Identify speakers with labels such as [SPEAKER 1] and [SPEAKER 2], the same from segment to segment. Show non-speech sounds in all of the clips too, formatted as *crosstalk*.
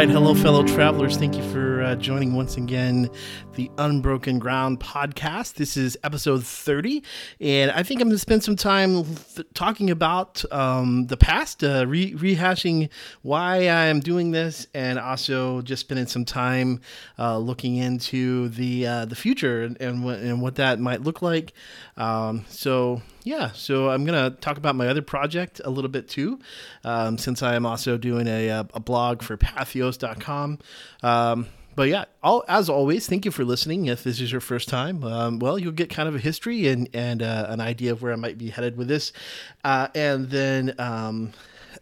[SPEAKER 1] Right, hello, fellow travelers. Thank you for uh, joining once again the Unbroken Ground podcast. This is episode 30, and I think I'm going to spend some time th- talking about um, the past, uh, re- rehashing why I'm doing this, and also just spending some time uh, looking into the uh, the future and, and, what, and what that might look like. Um, so, yeah, so I'm going to talk about my other project a little bit too, um, since I am also doing a, a blog for patheos.com. Um, but yeah, all, as always, thank you for listening. If this is your first time, um, well, you'll get kind of a history and and uh, an idea of where I might be headed with this, uh, and then. Um,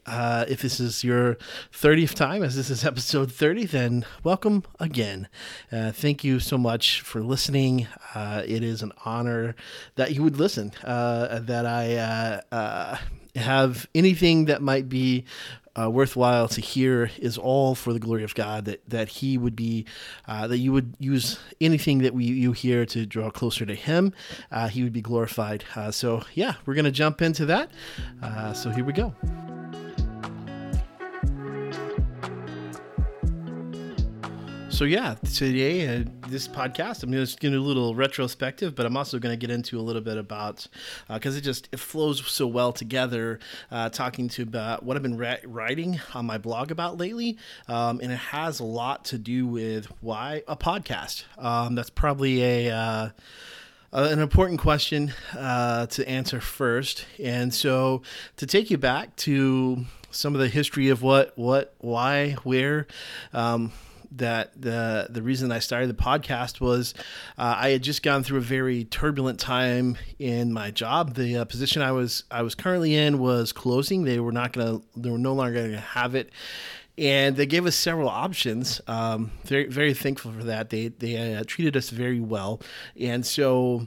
[SPEAKER 1] uh, if this is your 30th time, as this is *laughs* episode 30, then welcome again. Uh, thank you so much for listening. Uh, it is an honor that you would listen, uh, that I uh, uh, have anything that might be uh, worthwhile to hear is all for the glory of God. That that He would be, uh, that you would use anything that we you hear to draw closer to Him. Uh, he would be glorified. Uh, so yeah, we're gonna jump into that. Uh, so here we go. So yeah, today uh, this podcast, I'm just to do a little retrospective, but I'm also going to get into a little bit about because uh, it just it flows so well together. Uh, talking to about what I've been ra- writing on my blog about lately, um, and it has a lot to do with why a podcast. Um, that's probably a uh, an important question uh, to answer first. And so, to take you back to some of the history of what, what, why, where, um, that the the reason I started the podcast was uh, I had just gone through a very turbulent time in my job. The uh, position I was I was currently in was closing. They were not to. They were no longer to have it. And they gave us several options. Um, very, very thankful for that. They they uh, treated us very well, and so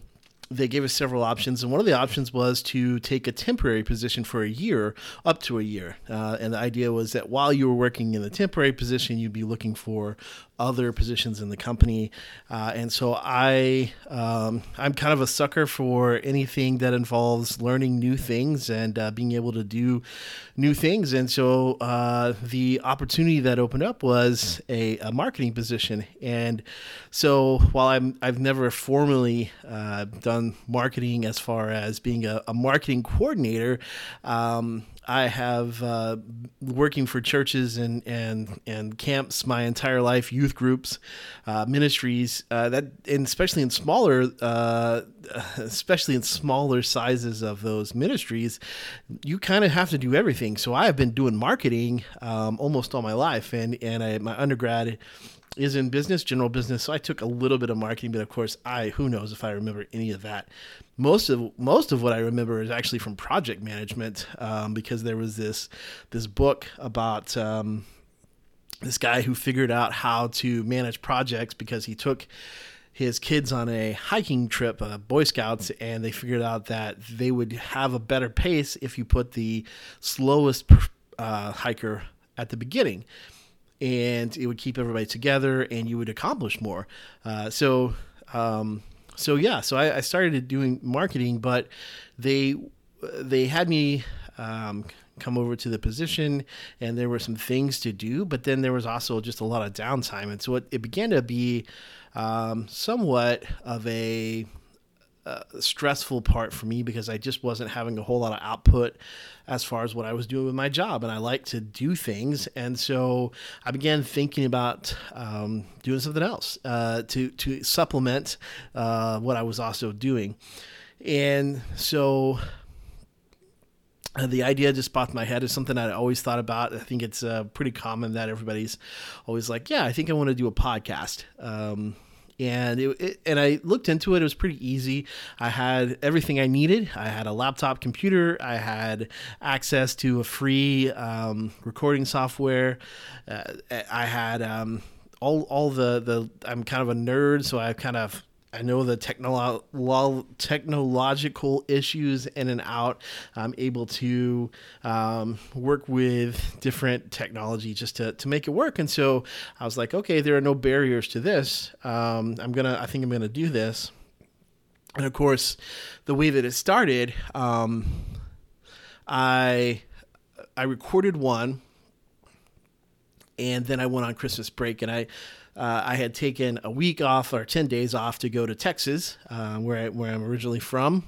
[SPEAKER 1] they gave us several options, and one of the options was to take a temporary position for a year, up to a year. Uh, and the idea was that while you were working in the temporary position, you'd be looking for other positions in the company. Uh, and so I, um, I'm kind of a sucker for anything that involves learning new things and uh, being able to do new things. And so uh, the opportunity that opened up was a, a, marketing position. And so while I'm, I've never formally uh, done marketing as far as being a, a marketing coordinator, um, I have uh, working for churches and, and and camps my entire life, youth groups, uh, ministries uh, that, and especially in smaller, uh, *laughs* especially in smaller sizes of those ministries, you kind of have to do everything. So I have been doing marketing um, almost all my life, and and I, my undergrad is in business, general business. So I took a little bit of marketing, but of course, I who knows if I remember any of that. Most of most of what I remember is actually from project management, um, because there was this this book about. Um, this guy who figured out how to manage projects because he took his kids on a hiking trip, uh, Boy Scouts, and they figured out that they would have a better pace if you put the slowest uh, hiker at the beginning and it would keep everybody together and you would accomplish more. Uh, so, um, so yeah, so I, I, started doing marketing, but they they had me um, come over to the position, and there were some things to do, but then there was also just a lot of downtime, and so it, it began to be um, somewhat of a uh, stressful part for me because I just wasn't having a whole lot of output as far as what I was doing with my job, and I like to do things, and so I began thinking about um, doing something else uh, to to supplement uh, what I was also doing, and so. Uh, the idea just popped in my head is something I always thought about. I think it's uh, pretty common that everybody's always like, "Yeah, I think I want to do a podcast." Um, and it, it, and I looked into it. It was pretty easy. I had everything I needed. I had a laptop computer. I had access to a free um, recording software. Uh, I had um, all all the the. I'm kind of a nerd, so I kind of I know the technolo- technological issues in and out. I'm able to um, work with different technology just to, to make it work. And so I was like, okay, there are no barriers to this. Um, I'm gonna, I think I'm gonna do this. And of course, the way that it started, um, I I recorded one and then I went on Christmas break, and I uh, I had taken a week off or ten days off to go to Texas, uh, where I, where I'm originally from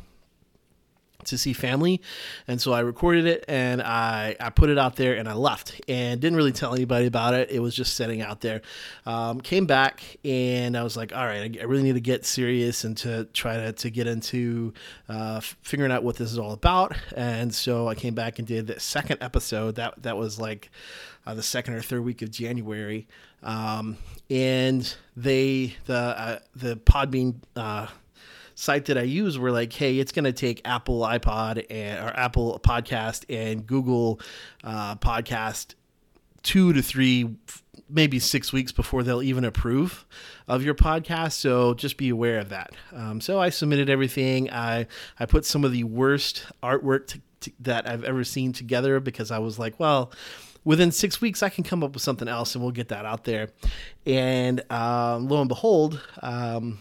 [SPEAKER 1] to see family. And so I recorded it and I, I put it out there and I left and didn't really tell anybody about it. It was just sitting out there. Um, came back and I was like, all right, I, really need to get serious and to try to, to get into uh, figuring out what this is all about. And so I came back and did the second episode. That, that was like uh, the second or third week of January. Um, and they, the, uh, the Podbean, uh, site that I use were like, hey, it's going to take Apple iPod and or Apple Podcast and Google uh, Podcast two to three, maybe six weeks before they'll even approve of your podcast. So just be aware of that. Um, so I submitted everything. I I put some of the worst artwork to, to, that I've ever seen together because I was like, well within six weeks, I can come up with something else and we'll get that out there. And um, lo and behold, um,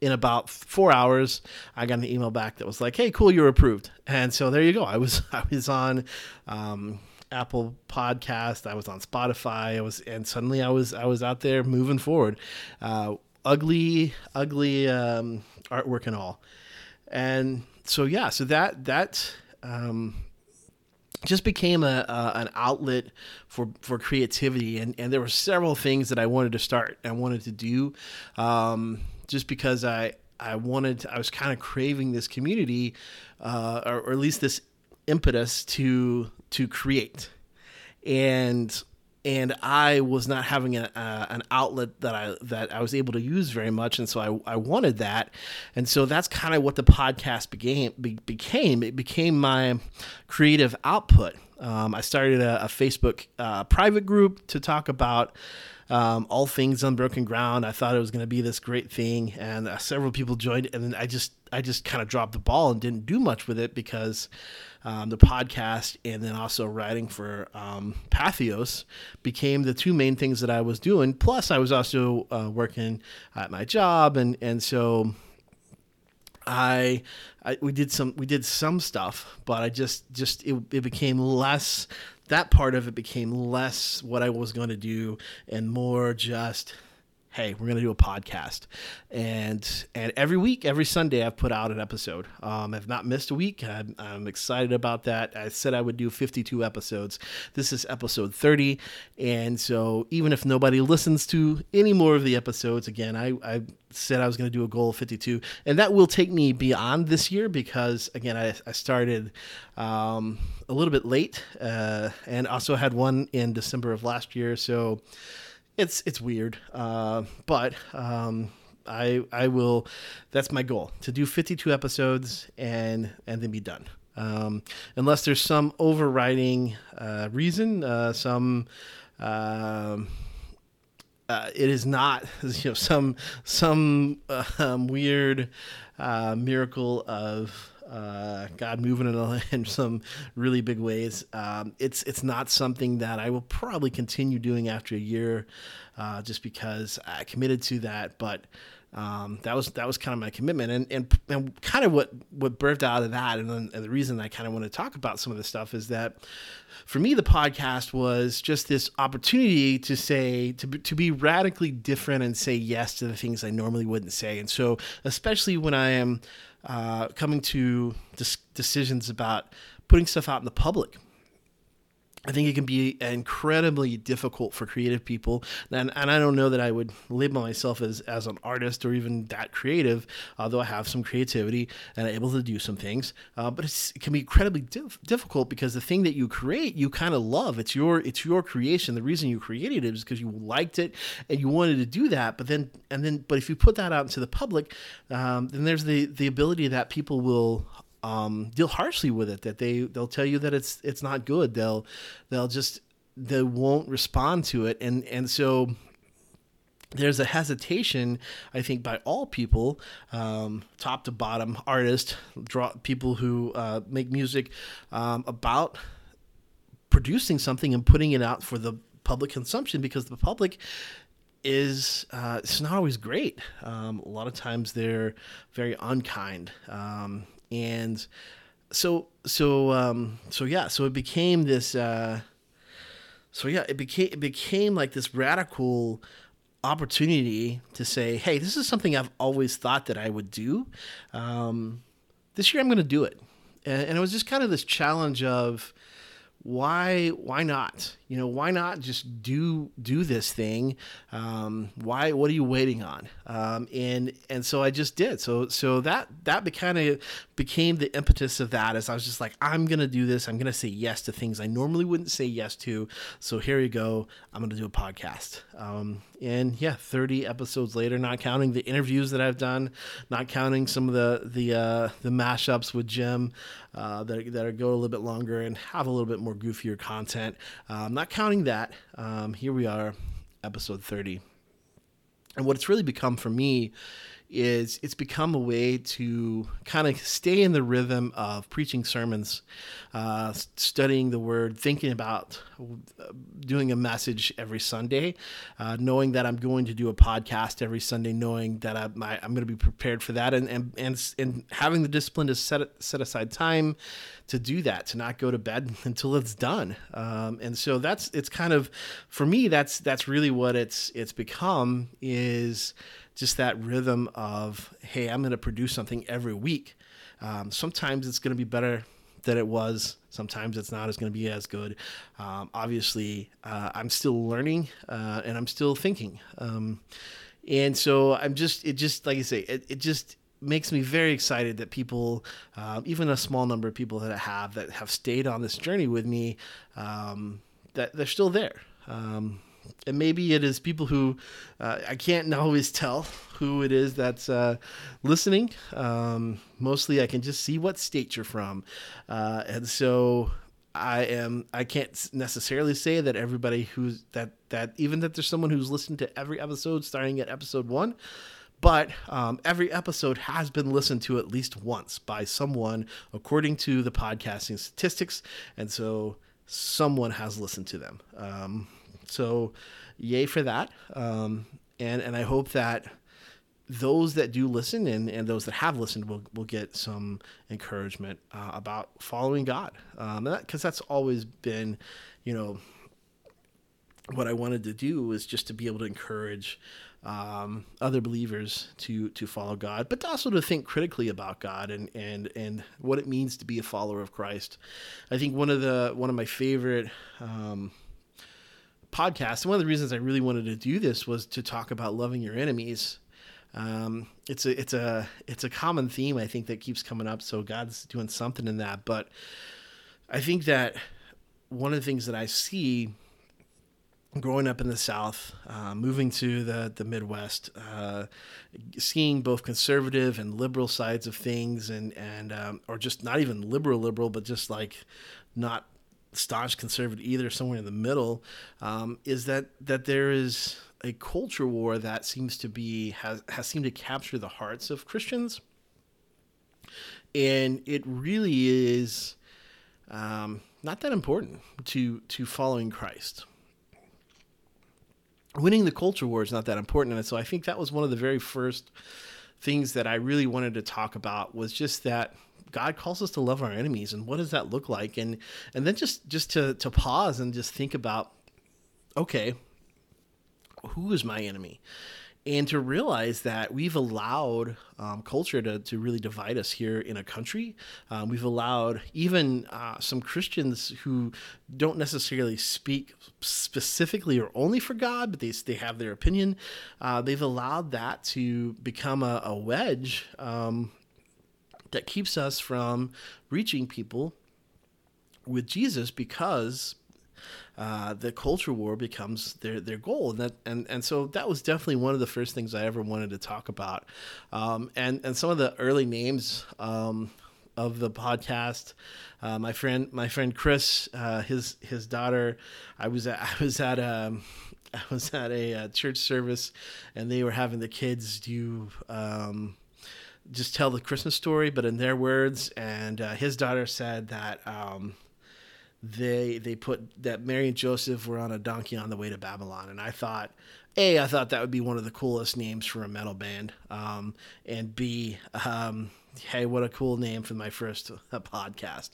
[SPEAKER 1] in about four hours, I got an email back that was like, "Hey, cool, you're approved." And so there you go. I was *laughs* I was on um, Apple Podcast. I was on Spotify. I was, and suddenly I was I was out there moving forward. Uh, ugly, ugly um, artwork and all. And so yeah, so that that. Um, just became a, a, an outlet for for creativity and and there were several things that I wanted to start I wanted to do um, just because I I wanted to, I was kind of craving this community, uh, or, or, at least this impetus to to create, and and I was not having a, uh, an outlet that I that I was able to use very much, and so I, I wanted that, and so that's kind of what the podcast became be, became. It became my creative output. Um, I started a, a Facebook uh, private group to talk about um, all things unbroken ground. I thought it was going to be this great thing, and uh, several people joined, and then I just I just kind of dropped the ball and didn't do much with it because um, the podcast and then also writing for um, Patheos became the two main things that I was doing. Plus, I was also uh, working at my job, and and so. I, I, we did some we did some stuff, but I just just it, it became less that part of it became less what I was going to do and more just hey, we're going to do a podcast. And and every week, every Sunday, I've put out an episode. Um, I've not missed a week. I'm, I'm, excited about that. I said I would do 52 episodes. This is episode 30. And so even if nobody listens to any more of the episodes, again, I, I said I was going to do a goal of 52. And that will take me beyond this year because, again, I, I started um, a little bit late uh, and also had one in December of last year. So, it's it's weird, uh, but um, I I will. That's my goal to do 52 episodes and and then be done. Um, unless there's some overriding uh, reason, uh, some. Um, uh, it is not *laughs* you know some some *laughs* um, weird uh, miracle of uh, God moving in, *laughs* in, some really big ways. Um, it's it's not something that I will probably continue doing after a year, uh, just because I committed to that. But um, that was that was kind of my commitment, and and, and kind of what what birthed out of that, and, then, and the reason I kind of want to talk about some of this stuff is that for me the podcast was just this opportunity to say to to be radically different and say yes to the things I normally wouldn't say, and so especially when I am uh, coming to dis- decisions about putting stuff out in the public. I think it can be incredibly difficult for creative people, and, and I don't know that I would label myself as, as an artist or even that creative, although I have some creativity and I'm able to do some things. Uh, but it can be incredibly dif- difficult because the thing that you create, you kind of love. It's your it's your creation. The reason you created it is because you liked it and you wanted to do that. But then and then, but if you put that out into the public, um, then there's the the ability that people will um, deal harshly with it. That they they'll tell you that it's it's not good. They'll they'll just they won't respond to it, and and so there's a hesitation, I think, by all people, um, top to bottom, artists, draw people who uh, make music, um, about producing something and putting it out for the public consumption because the public is uh, it's not always great. Um, a lot of times they're very unkind. Um, and so so um, so yeah, so it became this. Uh, so yeah, it became it became like this radical opportunity to say, hey, this is something I've always thought that I would do. Um, this year I'm going to do it, and, and it was just kind of this challenge of why why not you know why not just do do this thing? Um, why what are you waiting on? Um, and and so i just did. So so that that kind of became the impetus of that as i was just like i'm gonna do this. I'm gonna say yes to things i normally wouldn't say yes to. So here you go. I'm gonna do a podcast. Um, and yeah 30 episodes later not counting the interviews that i've done not counting some of the the uh, the mashups with jim uh, that, that go a little bit longer and have a little bit more goofier content. Um, not counting that. Um, here we are episode 30 and what it's really become for me is it's become a way to kind of stay in the rhythm of preaching sermons, uh, studying the word, thinking about uh, doing a message every Sunday, uh, knowing that I'm going to do a podcast every Sunday, knowing that I, am going to be prepared for that, and, and and and having the discipline to set set aside time to do that, to not go to bed *laughs* until it's done. Um, and so that's it's kind of for me that's that's really what it's it's become is just that rhythm of, hey, I'm going to produce something every week. Um, sometimes it's going to be better than it was. Sometimes it's not as going to be as good. Um, obviously, uh, I'm still learning uh, and I'm still thinking. Um, and so I'm just, it just, like I say, it, it just makes me very excited that people, uh, even a small number of people that I have that have stayed on this journey with me, um, that they're still there. Um, and maybe it is people who uh, I can't *laughs* always tell who it is that's uh, listening. Um, mostly, I can just see what state you're from, uh, and so I am. I can't necessarily say that everybody who's that that even that there's someone who's listened to every episode, starting at episode one. But um, every episode has been listened to at least once by someone, according to the podcasting statistics, and so someone has listened to them. Um, so, yay for that. Um, and and I hope that those that do listen and, and those that have listened will, will get some encouragement uh, about following God. Um, because that, that's always been, you know, what I wanted to do was just to be able to encourage um, other believers to to follow God, but also to think critically about God and and and what it means to be a follower of Christ. I think one of the one of my favorite um, podcast. One of the reasons I really wanted to do this was to talk about loving your enemies. Um, it's a it's a it's a common theme I think that keeps coming up. So God's doing something in that. But I think that one of the things that I see growing up in the South, uh, moving to the the Midwest, uh, seeing both conservative and liberal sides of things, and and um, or just not even liberal liberal, but just like not staunch conservative either, somewhere in the middle, um, is that that there is a culture war that seems to be has has seemed to capture the hearts of Christians, and it really is um, not that important to to following Christ. Winning the culture war is not that important, and so I think that was one of the very first things that I really wanted to talk about was just that God calls us to love our enemies, and what does that look like? And and then just just to to pause and just think about, okay, who is my enemy? and to realize that we've allowed um, culture to, to really divide us here in a country. Um, we've allowed even uh, some Christians who don't necessarily speak specifically or only for God, but they, they have their opinion. Uh, they've allowed that to become a, a wedge um, that keeps us from reaching people with Jesus because uh, the culture war becomes their their goal, and that and and so that was definitely one of the first things I ever wanted to talk about, um, and and some of the early names. Um, of the podcast, uh, my friend, my friend Chris, uh, his his daughter. I was at, *laughs* I was at a um, was at a, a, church service, and they were having the kids do um, just tell the Christmas story, but in their words. And uh, his daughter said that um, they they put that Mary and Joseph were on a donkey on the way to Babylon, and I thought, a, I thought that would be one of the coolest names for a metal band, um, and B, um, hey, what a cool name for my first uh, podcast.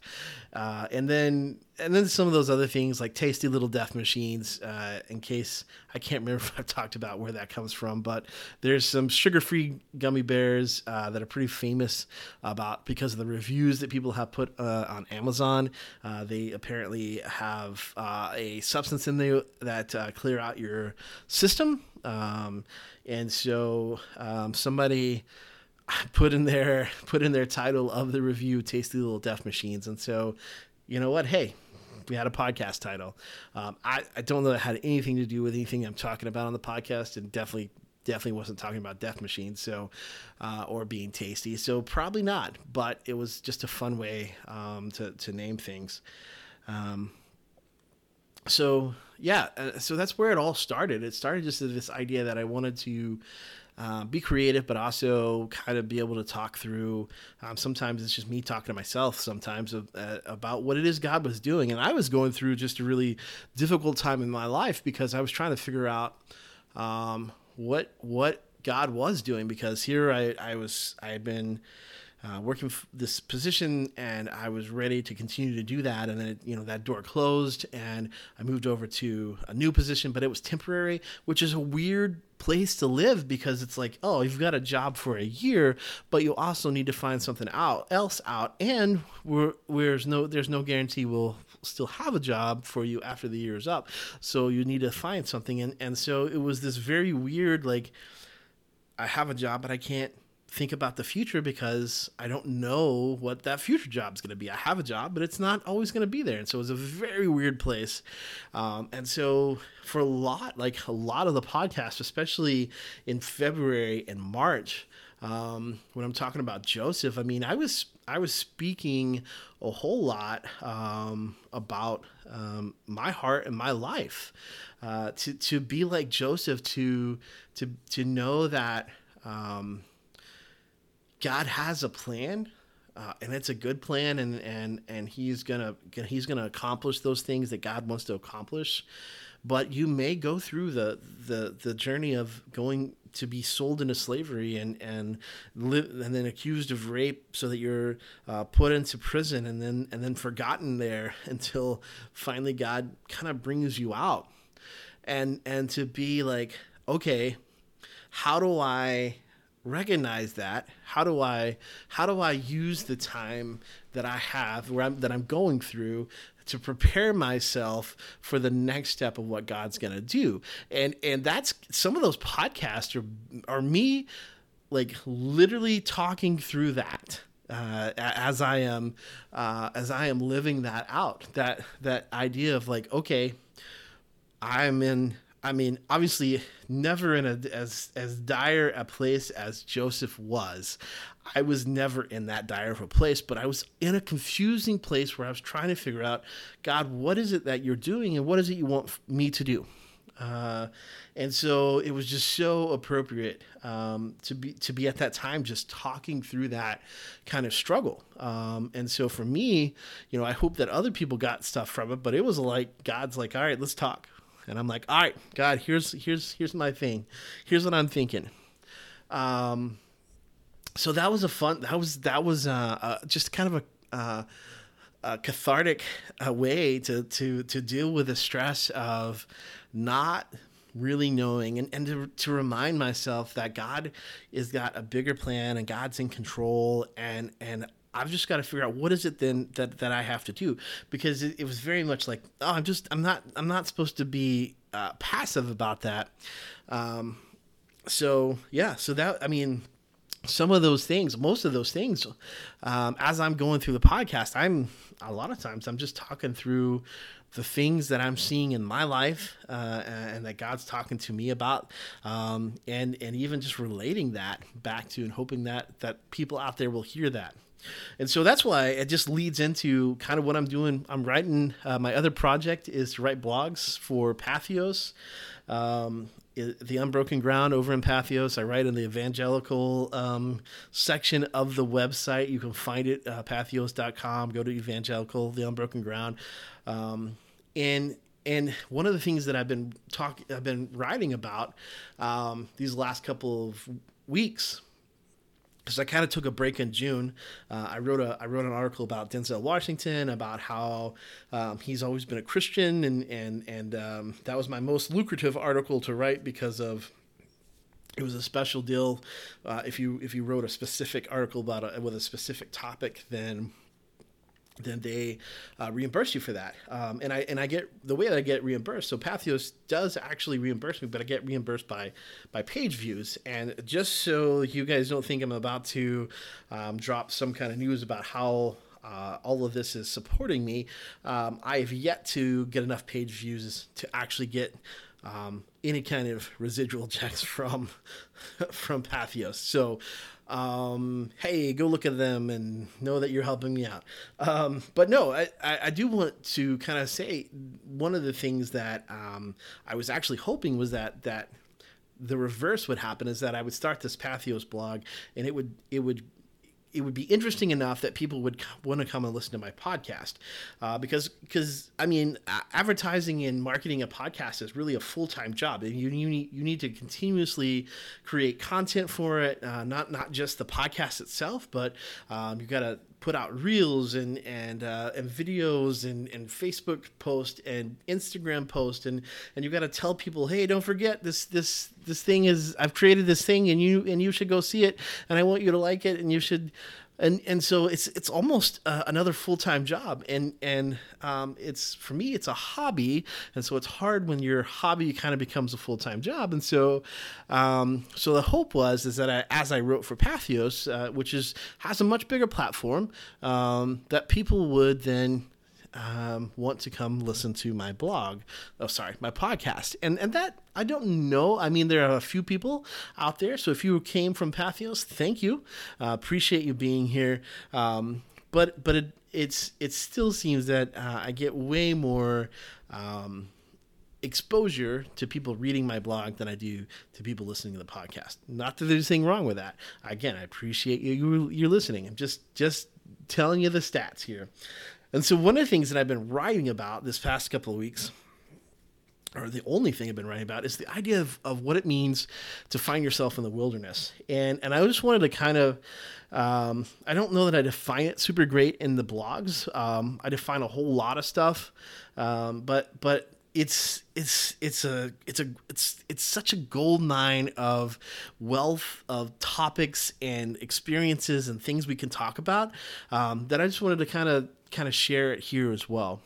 [SPEAKER 1] Uh, and then and then some of those other things like tasty little death machines. Uh, in case I can't remember *laughs* if I've talked about where that comes from, but there's some sugar-free gummy bears uh, that are pretty famous about because of the reviews that people have put uh, on Amazon. Uh, they apparently have a substance in there that clear out your system. Um, and so um, somebody *laughs* put in their put in their title of the review tasty little death machines. And so you know what? Hey we had a podcast title. Um, I, I don't know that had anything to do with anything i'm talking about on the podcast and definitely definitely wasn't talking about death machines so uh, or being tasty. So probably not but it was just a fun way um, to, to name things. Um, so yeah uh, so that's where it all started. It started just this idea that i wanted to uh, be creative, but also kind of be able to talk through. Um, sometimes it's just me talking to myself. Sometimes of, uh, about what it is God was doing, and I was going through just a really difficult time in my life because I was trying to figure out um, what what God was doing. Because here I, I was I had been uh, working this position and I was ready to continue to do that. And then, it, you know, that door closed and I moved over to a new position, but it was temporary, which is a weird place to live because it's like, oh, you've got a job for a year, but you also need to find something out else out. And we're, there's no, there's no guarantee we'll still have a job for you after the year is up. So you need to find something. And, and so it was this very weird, like, I have a job, but I can't think about the future because I don't know what that future job is going to be. I have a job, but it's not always going to be there. And so it's a very weird place. Um, and so for a lot, like a lot of the podcasts, especially in February and March, um, when I'm talking about Joseph, I mean, I was I was speaking a whole lot um, about um, my heart and my life. Uh, to to be like Joseph, to to to know that um, God has a plan, uh, and it's a good plan, and and and He's gonna He's gonna accomplish those things that God wants to accomplish. But you may go through the the the journey of going to be sold into slavery and and and then accused of rape, so that you're uh, put into prison and then and then forgotten there *laughs* until finally God kind of brings you out, and and to be like, okay, how do I recognize that how do i how do i use the time that i have where I'm, that i'm going through to prepare myself for the next step of what god's going to do? And and that's some of those podcasts are are me like literally talking through that uh, as I am uh, as I am living that out that that idea of like okay I'm in I mean, obviously, never in a as as dire a place as Joseph was. I was never in that dire of a place, but I was in a confusing place where I was trying to figure out, God, what is it that you're doing, and what is it you want me to do? Uh, and so it was just so appropriate um, to be to be at that time just talking through that kind of struggle. Um, and so for me, you know, I hope that other people got stuff from it, but it was like God's like, all right, let's talk and I'm like, all right, God, here's here's here's my thing, here's what I'm thinking. Um, so that was a fun. That was that was uh, uh just kind of a. Uh, a cathartic uh, way to, to, to deal with the stress of not really knowing and, and to, to remind myself that God is got a bigger plan and God's in control and and I've just got to figure out what is it then that, that I have to do because it, it was very much like oh I'm just I'm not I'm not supposed to be uh, passive about that. Um, so yeah, so that I mean some of those things, most of those things, um, as I'm going through the podcast, I'm a lot of times I'm just talking through the things that I'm seeing in my life uh, and that God's talking to me about, um, and and even just relating that back to and hoping that that people out there will hear that. And so that's why it just leads into kind of what I'm doing. I'm writing, uh, my other project is to write blogs for Patheos. Um, the Unbroken Ground over in Patheos. I write in the evangelical um, section of the website. You can find it, uh. Go to evangelical, the Unbroken Ground. Um, and and one of the things that I've been talking, I've been writing about um, these last couple of weeks because I kind of took a break in June. Uh, I wrote a I wrote an article about Denzel Washington about how um, he's always been a Christian and and and um, that was my most lucrative article to write because of it was a special deal. Uh, if you if you wrote a specific article about a, with a specific topic, then then they uh, reimburse you for that. Um, and I and I get the way that I get reimbursed. So Patheos does actually reimburse me, but I get reimbursed by by page views. And just so you guys don't think I'm about to um, drop some kind of news about how. Uh, all of this is supporting me. Um, I have yet to get enough page views to actually get um, any kind of residual *laughs* checks from *laughs* from Patheos. So um, hey, go look at them and know that you're helping me out. Um, but no, I, I, do want to kind of say one of the things that um, I was actually hoping was that that the reverse would happen is that I would start this Patheos blog and it would it would it would be interesting enough that people would want to come and listen to my podcast uh, because because I mean advertising and marketing a podcast is really a full time job and you, you need you need to continuously create content for it uh, not not just the podcast itself but um, you got to put out reels and and uh, and videos and, and Facebook post and Instagram post and and you got to tell people hey don't forget this this this thing is I've created this thing and you and you should go see it and I want you to like it and you should and and so it's it's almost uh, another full time job, and and um, it's for me it's a hobby, and so it's hard when your hobby kind of becomes a full time job, and so um, so the hope was is that I, as I wrote for Patheos, uh, which is has a much bigger platform, um, that people would then um, want to come listen to my blog. Oh, sorry, my podcast. And and that I don't know. I mean, there are a few people out there. So if you came from Patheos, thank you. Uh, appreciate you being here. Um, but but it it's it still seems that uh, I get way more. Um, exposure to people reading my blog than I do to people listening to the podcast. Not that there's anything wrong with that. Again, I appreciate you you're listening. I'm just just telling you the stats here. And so, one of the things that I've been writing about this past couple of weeks, or the only thing I've been writing about, is the idea of, of what it means to find yourself in the wilderness. And and I just wanted to kind of, um, I don't know that I define it super great in the blogs. Um, I define a whole lot of stuff, um, but but it's it's it's a it's a it's it's such a gold mine of wealth of topics and experiences and things we can talk about um, that I just wanted to kind of kind of share it here as well.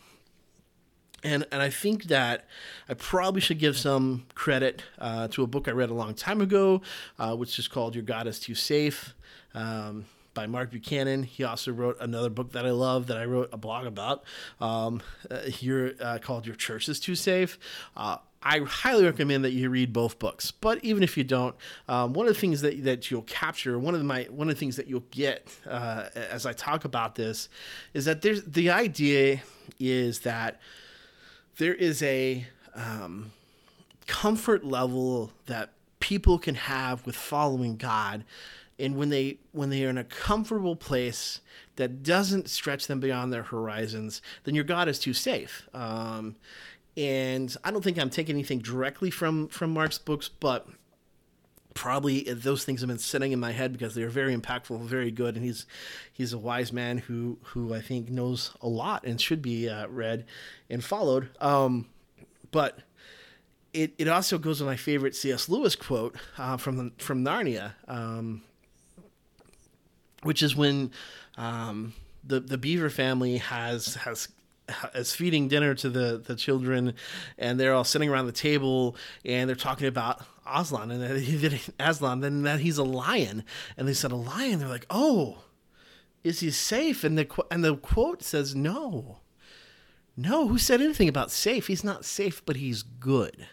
[SPEAKER 1] And, and I think that I probably should give some credit uh, to a book I read a long time ago, uh, which is called Your God is Too Safe um, by Mark Buchanan. He also wrote another book that I love that I wrote a blog about um, uh, here uh, called Your Church is Too Safe. Uh, I highly recommend that you read both books. But even if you don't, um, one of the things that, that you'll capture, one of the, my one of the things that you'll get uh, as I talk about this, is that there's the idea is that there is a um, comfort level that people can have with following God, and when they when they are in a comfortable place that doesn't stretch them beyond their horizons, then your God is too safe. Um, and I don't think I'm taking anything directly from from Mark's books, but probably those things have been sitting in my head because they're very impactful, very good, and he's he's a wise man who who I think knows a lot and should be uh, read and followed. Um, but it, it also goes with my favorite C.S. Lewis quote uh, from from Narnia, um, which is when um, the the Beaver family has has is feeding dinner to the, the children, and they're all sitting around the table and they're talking about Aslan and that he, Aslan, then that he's a lion, and they said a lion. They're like, oh, is he safe? And the and the quote says, no, no. Who said anything about safe? He's not safe, but he's good.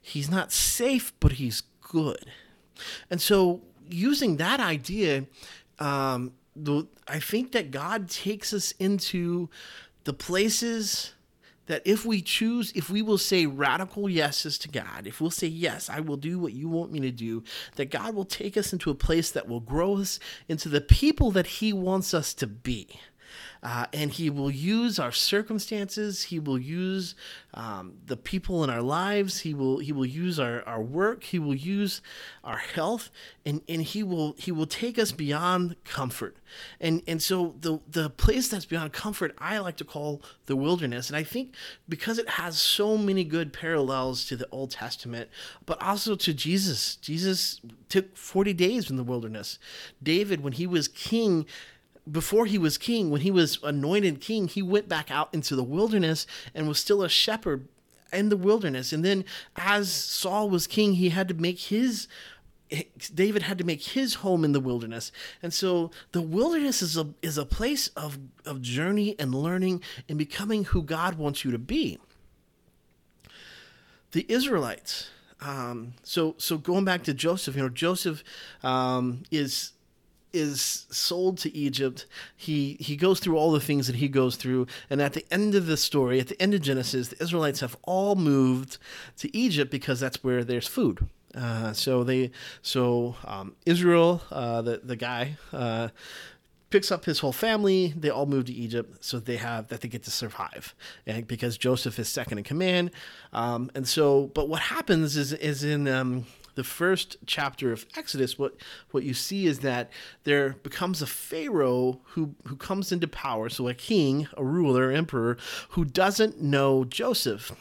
[SPEAKER 1] He's not safe, but he's good. And so, using that idea, um, the, I think that God takes us into the places that if we choose, if we will say radical yeses to God, if we'll say, Yes, I will do what you want me to do, that God will take us into a place that will grow us into the people that He wants us to be. Uh, and he will use our circumstances. He will use um, the people in our lives. He will he will use our, our work. He will use our health, and, and he will he will take us beyond comfort. And and so the the place that's beyond comfort, I like to call the wilderness. And I think because it has so many good parallels to the Old Testament, but also to Jesus. Jesus took forty days in the wilderness. David, when he was king before he was king, when he was anointed king, he went back out into the wilderness and was still a shepherd in the wilderness. And then as Saul was king, he had to make his David had to make his home in the wilderness. And so the wilderness is a is a place of of journey and learning and becoming who God wants you to be. The Israelites um, so so going back to Joseph, you know, Joseph um, is is sold to Egypt. He he goes through all the things that he goes through, and at the end of the story, at the end of Genesis, the Israelites have all moved to Egypt because that's where there's food. Uh, so they so um, Israel, uh, the the guy. Uh, picks up his whole family. They all move to Egypt, so they have that they get to survive, and because Joseph is second in command, um, and so. But what happens is is in um, the first chapter of Exodus, what what you see is that there becomes a pharaoh who who comes into power, so a king, a ruler, emperor, who doesn't know Joseph.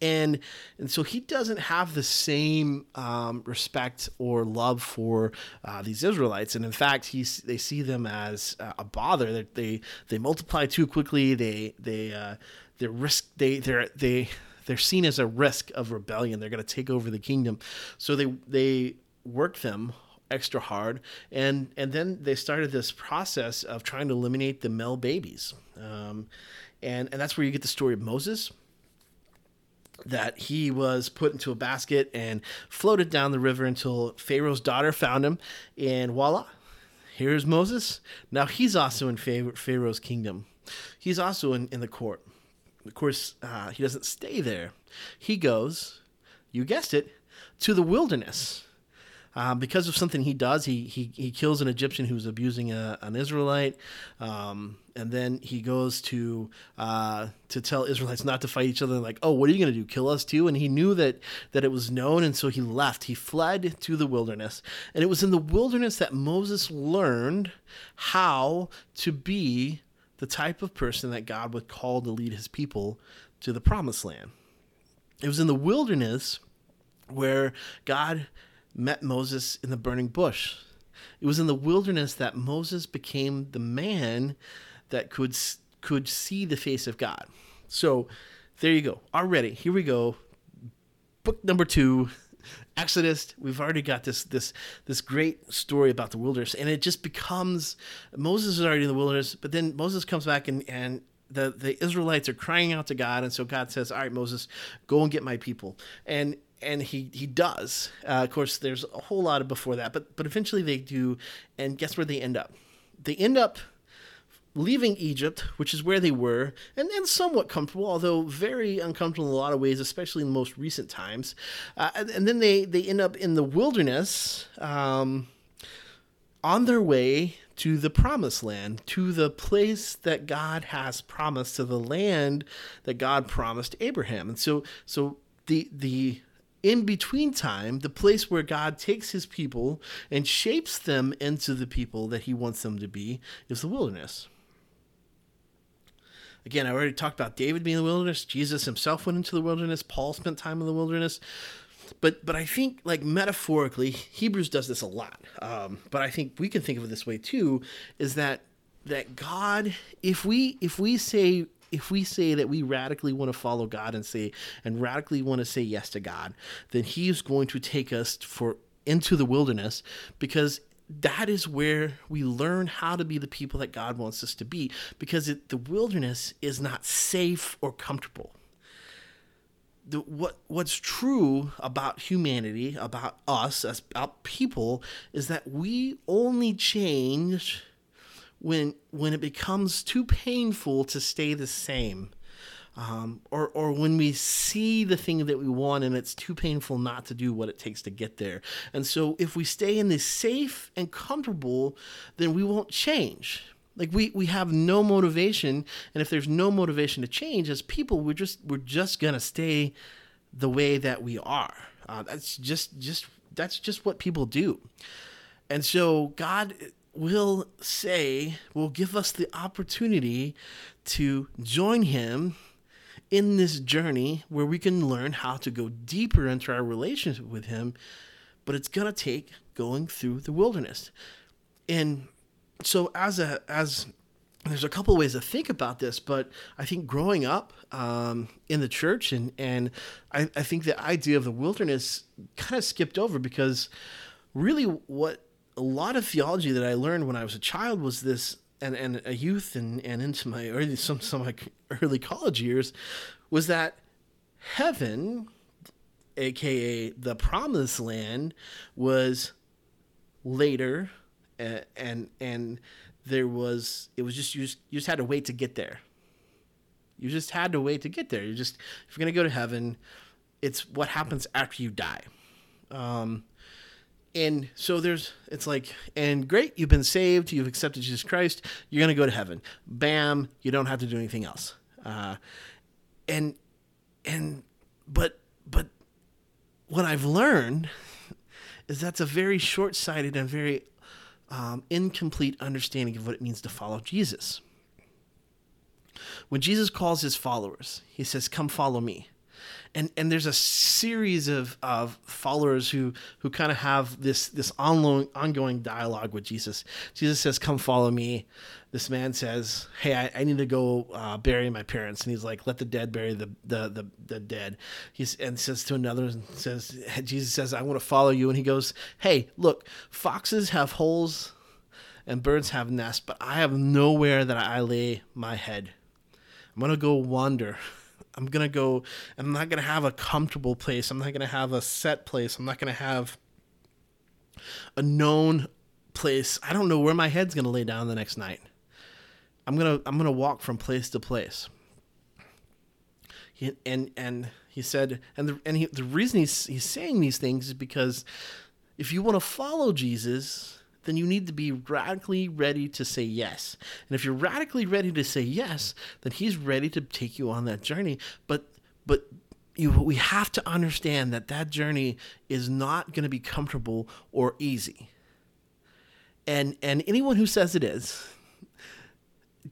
[SPEAKER 1] And and so he doesn't have the same um, respect or love for uh, these Israelites, and in fact, he's they see them as uh, a bother. They, they they multiply too quickly. They they uh, they risk they they they they're seen as a risk of rebellion. They're going to take over the kingdom. So they they worked them extra hard and and then they started this process of trying to eliminate the male babies. Um, and and that's where you get the story of moses that he was put into a basket and floated down the river until pharaoh's daughter found him. And voila here's moses. Now he's also in pharaoh's kingdom. He's also in, in the court of course, uh, he doesn't stay there. He goes, you guessed it, to the wilderness. Uh, because of something he does, he, he, he kills an Egyptian who's abusing a, an Israelite, um, and then he goes to uh, to tell Israelites not to fight each other. Like, oh, what are you going to do? Kill us too? And he knew that that it was known, and so he left. He fled to the wilderness, and it was in the wilderness that Moses learned how to be the type of person that God would call to lead his people to the promised land. It was in the wilderness where God met Moses in the burning bush. It was in the wilderness that Moses became the man that could could see the face of God. So there you go. Already, here we go. Book number 2 Exodus, we've already got this this this great story about the wilderness, and it just becomes Moses is already in the wilderness, but then Moses comes back and and the the Israelites are crying out to God, and so God says, "All right, Moses, go and get my people." And and he he does. Uh, of course, there's a whole lot of before that, but but eventually they do, and guess where they end up? They end up leaving Egypt, which is where they were, and, and somewhat comfortable, although very uncomfortable in a lot of ways, especially in the most recent times. Uh, and, and, then they, they end up in the wilderness um, on their way to the promised land, to the place that God has promised, to the land that God promised Abraham. And so, so the, the in between time, the place where God takes his people and shapes them into the people that he wants them to be, is the wilderness. Again, I already talked about David being in the wilderness. Jesus himself went into the wilderness. Paul spent time in the wilderness. But but I think like metaphorically, Hebrews does this a lot. Um, but I think we can think of it this way too: is that that God, if we if we say if we say that we radically want to follow God and say and radically want to say yes to God, then He is going to take us for into the wilderness because that is where we learn how to be the people that God wants us to be because it, the wilderness is not safe or comfortable. The, what what's true about humanity, about us, about people, is that we only change when when it becomes too painful to stay the same um, or or when we see the thing that we want and it's too painful not to do what it takes to get there. And so if we stay in this safe and comfortable, then we won't change. Like we we have no motivation, and if there's no motivation to change as people, we're just we're just gonna stay the way that we are. Uh, that's just just that's just what people do. And so God will say, will give us the opportunity to join Him in this journey where we can learn how to go deeper into our relationship with Him. But it's going to take going through the wilderness. And so, as a, as there's a couple ways to think about this, but I think growing up um, in the church and and I, I think the idea of the wilderness kind of skipped over because really what a lot of theology that I learned when I was a child was this and, and a youth and, and into my early some some my early college years was that heaven aka the promised land was later and and, there was it was just you, just you just had to wait to get there. You just had to wait to get there. You just if you're gonna go to heaven it's what happens after you die. Um, and so there's it's like and great you've been saved you've accepted jesus christ you're going to go to heaven. Bam you don't have to do anything else. Uh, and and but but what i've learned is that's a very short-sighted and very um, incomplete understanding of what it means to follow jesus. When jesus calls his followers he says come follow me and and there's a series of of followers who who kind of have this this ongoing ongoing dialogue with Jesus. Jesus says, "Come follow me." This man says, "Hey, I, I need to go uh, bury my parents," and he's like, "Let the dead bury the the the, the dead." He's and says to another, and says Jesus says, "I want to follow you," and he goes, "Hey, look, foxes have holes." And birds have nests, but I have nowhere that I lay my head. I'm gonna go wander *laughs* I'm gonna go. I'm not gonna have a comfortable place. I'm not gonna have a set place. I'm not gonna have a known place. I don't know where my head's gonna lay down the next night. I'm gonna I'm gonna walk from place to place. He, and and he said, and the and he, the reason he's he's saying these things is because if you want to follow Jesus, then you need to be radically ready to say yes. And if you're radically ready to say yes, then he's ready to take you on that journey. But but you we have to understand that that journey is not going to be comfortable or easy. And and anyone who says it is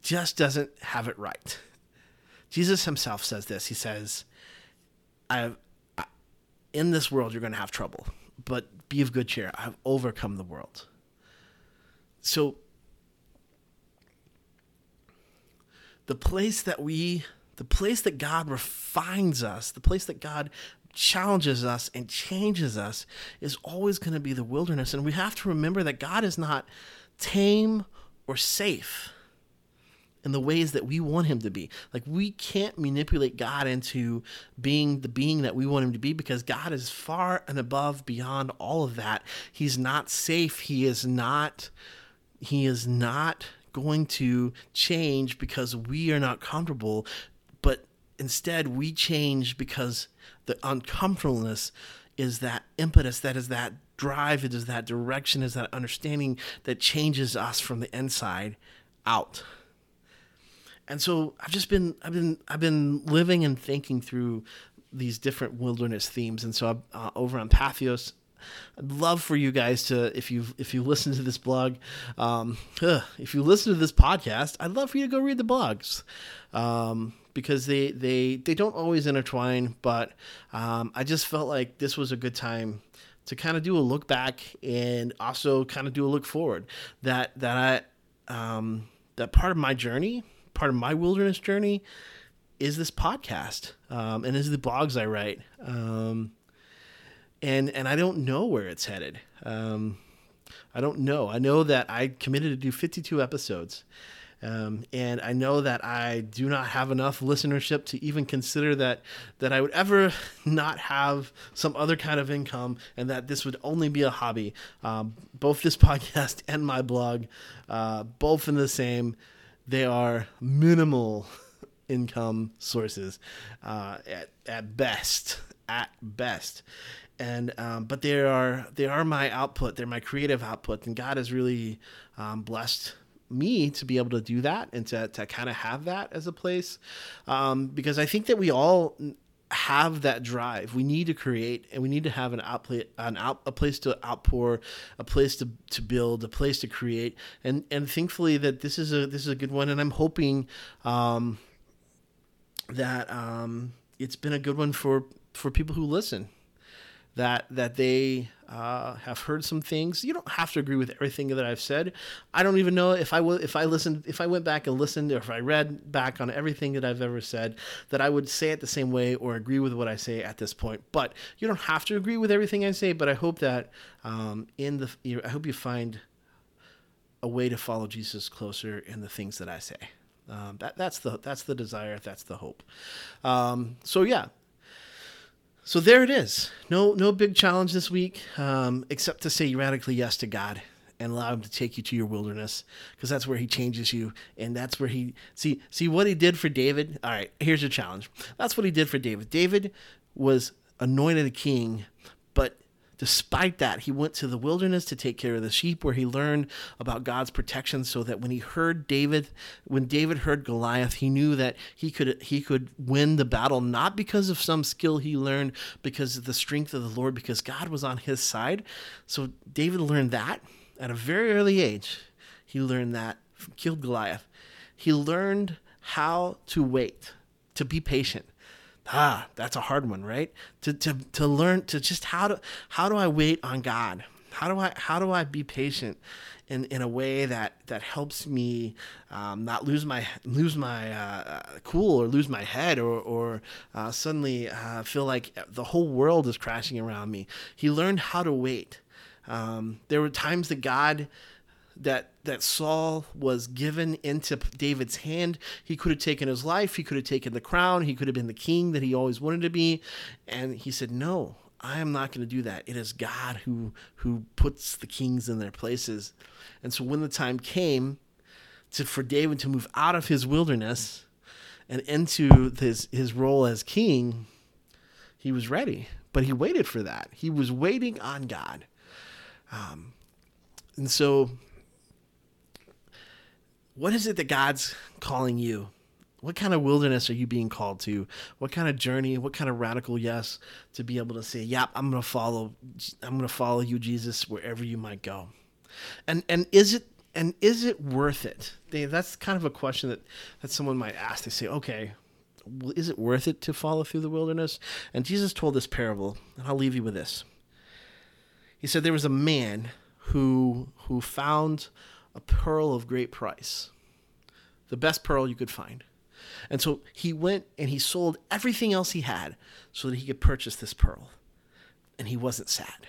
[SPEAKER 1] just doesn't have it right. Jesus himself says this. He says, I in this world you're going to have trouble, but be of good cheer. I've overcome the world. So the place that we the place that God refines us, the place that God challenges us and changes us is always going to be the wilderness. And we have to remember that God is not tame or safe in the ways that we want him to be. Like we can't manipulate God into being the being that we want him to be because God is far and above beyond all of that. He's not safe. He is not he is not going to change because we are not comfortable, but instead we change because the uncomfortableness is that impetus, that is that drive, it is that direction, is that understanding that changes us from the inside out. And so I've just been I've been I've been living and thinking through these different wilderness themes, and so uh, over on Patheos I'd love for you guys to, if you if you listen to this blog, um, if you listen to this podcast, I'd love for you to go read the blogs. Um, because they, they they don't always intertwine, but um, I just felt like this was a good time to kind of do a look back and also kind of do a look forward. That that I um, that part of my journey, part of my wilderness journey, is this podcast um, and is the blogs I write. Um, and and I don't know where it's headed. Um, I don't know. I know that I committed to do 52 episodes. Um, and I know that I do not have enough listenership to even consider that that I would ever *laughs* not have some other kind of income, and that this would only be a hobby. Um, both this *laughs* podcast and my blog, uh, both in the same, they are minimal *laughs* income sources uh, at at best. At best, and um, but they are they are my output. They're my creative output, and God has really um, blessed me to be able to do that and to, to kind of have that as a place um, because I think that we all have that drive. We need to create, and we need to have an outplay, an out, a place to outpour, a place to, to build, a place to create, and and thankfully that this is a this is a good one, and I'm hoping um, that um, it's been a good one for for people who listen that that they uh, have heard some things. You don't have to agree with everything that I've said. I don't even know if I will if I listened if I went back and listened or if I read back on everything that I've ever said that I would say it the same way or agree with what I say at this point. But you don't have to agree with everything I say. But I hope that um, in the I hope you find a way to follow Jesus closer in the things that I say. Um, that that's the that's the desire. That's the hope. Um, so yeah, so there it is. No, no big challenge this week, um, except to say radically yes to God and allow Him to take you to your wilderness, because that's where He changes you, and that's where He see see what He did for David. All right, here's your challenge. That's what He did for David. David was anointed a king, Despite that, he went to the wilderness to take care of the sheep, where he learned about God's protection, so that when he heard David, when David heard Goliath, he knew that he could he could win the battle not because of some skill he learned, because of the strength of the Lord, because God was on his side. So David learned that at a very early age. He learned that killed Goliath. He learned how to wait, to be patient ah, that's a hard one, right? To, to, to learn to just how to, how do I wait on God? How do I, how do I be patient in, in a way that, that helps me um, not lose my, lose my uh, cool or lose my head or, or uh, suddenly uh, feel like the whole world is crashing around me. He learned how to wait. Um, there were times that God, that that Saul was given into David's hand. He could have taken his life, he could have taken the crown, he could have been the king that he always wanted to be, and he said, "No, I am not going to do that. It is God who who puts the kings in their places." And so when the time came to for David to move out of his wilderness and into his his role as king, he was ready, but he waited for that. He was waiting on God. Um, and so what is it that God's calling you? What kind of wilderness are you being called to? What kind of journey? What kind of radical yes to be able to say, "Yep, I'm going to follow. I'm going to follow you, Jesus, wherever you might go." And and is it and is it worth it? That's kind of a question that that someone might ask. They say, "Okay, well, is it worth it to follow through the wilderness?" And Jesus told this parable, and I'll leave you with this. He said there was a man who who found a pearl of great price, the best pearl you could find. And so he went and he sold everything else he had so that he could purchase this pearl. And he wasn't sad.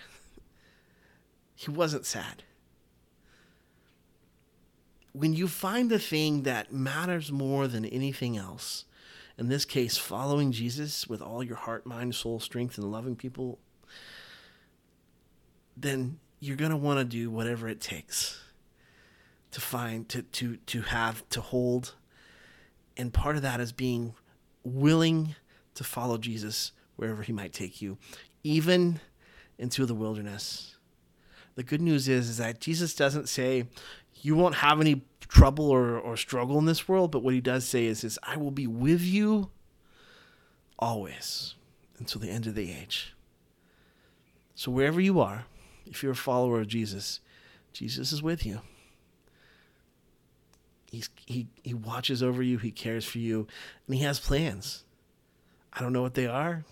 [SPEAKER 1] He wasn't sad. When you find the thing that matters more than anything else, in this case, following Jesus with all your heart, mind, soul, strength, and loving people, then you're going to want to do whatever it takes to find to to to have to hold. And part of that is being willing to follow Jesus wherever he might take you even into the wilderness. The good news is, is that Jesus doesn't say you won't have any trouble or, or struggle in this world but what he does say is, is I will be with you always until the end of the age. So wherever you are if you're a follower of Jesus Jesus is with you He's, he he watches over you. He cares for you, and he has plans. I don't know what they are.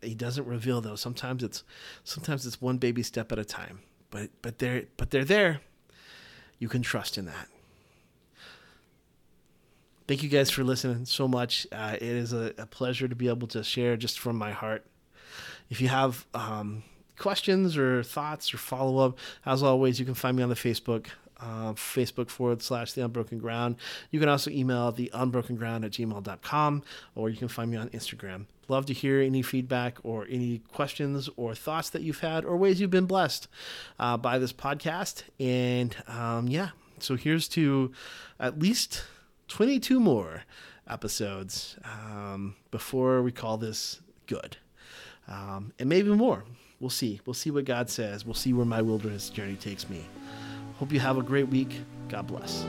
[SPEAKER 1] He doesn't reveal those. Sometimes it's sometimes it's one baby step at a time. But but they're but they're there. You can trust in that. Thank you guys for listening so much. Uh, it is a, a, pleasure to be able to share just from my heart. If you have um, questions or thoughts or follow up, as always, you can find me on the Facebook uh, Facebook forward slash the unbroken ground. You can also email the unbroken ground at gmail.com or you can find me on Instagram. Love to hear any feedback or any questions or thoughts that you've had or ways you've been blessed uh, by this podcast. And um, yeah, so here's to at least 22 more episodes um, before we call this good. Um, and maybe more. We'll see. We'll see what God says. We'll see where my wilderness journey takes me. Hope you have a great week. God bless.